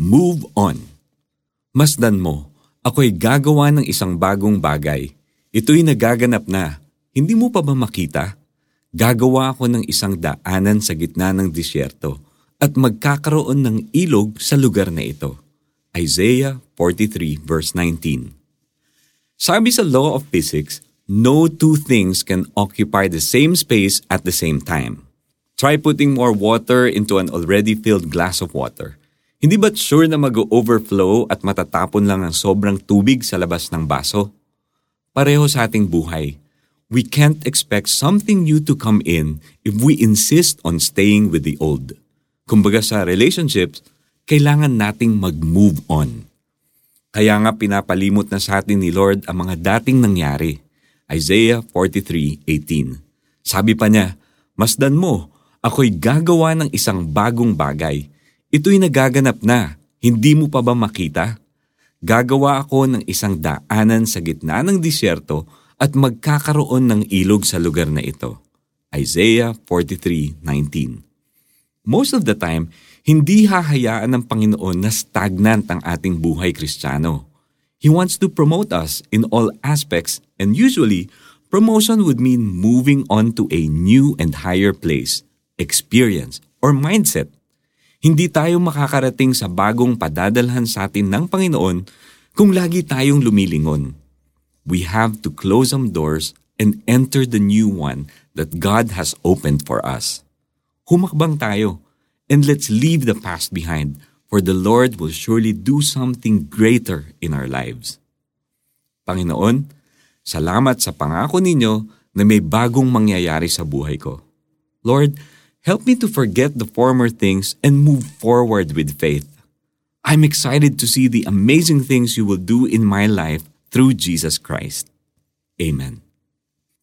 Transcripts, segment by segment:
Move on. Masdan mo, ako'y gagawa ng isang bagong bagay. Ito'y nagaganap na. Hindi mo pa ba makita? Gagawa ako ng isang daanan sa gitna ng disyerto at magkakaroon ng ilog sa lugar na ito. Isaiah 43 verse 19 Sabi sa Law of Physics, no two things can occupy the same space at the same time. Try putting more water into an already filled glass of water. Hindi ba't sure na mag-overflow at matatapon lang ang sobrang tubig sa labas ng baso? Pareho sa ating buhay. We can't expect something new to come in if we insist on staying with the old. Kumbaga sa relationships, kailangan nating mag-move on. Kaya nga pinapalimot na sa atin ni Lord ang mga dating nangyari. Isaiah 43:18. Sabi pa niya, Masdan mo, ako'y gagawa ng isang bagong bagay Ito'y nagaganap na, hindi mo pa ba makita? Gagawa ako ng isang daanan sa gitna ng disyerto at magkakaroon ng ilog sa lugar na ito. Isaiah 43:19. Most of the time, hindi hahayaan ng Panginoon na stagnant ang ating buhay Kristiyano. He wants to promote us in all aspects and usually, promotion would mean moving on to a new and higher place, experience, or mindset hindi tayo makakarating sa bagong padadalhan sa atin ng Panginoon kung lagi tayong lumilingon. We have to close some doors and enter the new one that God has opened for us. Humakbang tayo and let's leave the past behind for the Lord will surely do something greater in our lives. Panginoon, salamat sa pangako ninyo na may bagong mangyayari sa buhay ko. Lord, Help me to forget the former things and move forward with faith. I'm excited to see the amazing things you will do in my life through Jesus Christ. Amen.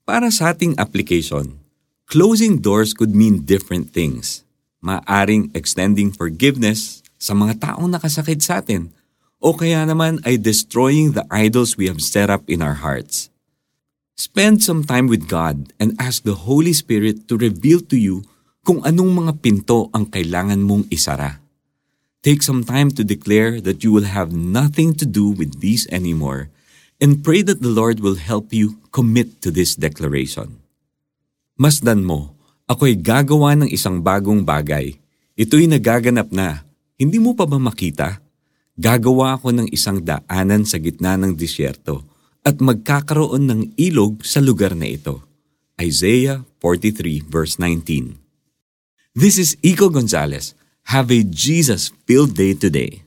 Para sa ating application, closing doors could mean different things. Maaring extending forgiveness sa mga taong nakasakit sa atin o kaya naman ay destroying the idols we have set up in our hearts. Spend some time with God and ask the Holy Spirit to reveal to you kung anong mga pinto ang kailangan mong isara. Take some time to declare that you will have nothing to do with these anymore and pray that the Lord will help you commit to this declaration. Masdan mo, ako'y gagawa ng isang bagong bagay. Ito'y nagaganap na. Hindi mo pa ba makita? Gagawa ako ng isang daanan sa gitna ng disyerto at magkakaroon ng ilog sa lugar na ito. Isaiah 43 verse 19 This is Iko Gonzalez. Have a Jesus filled day today.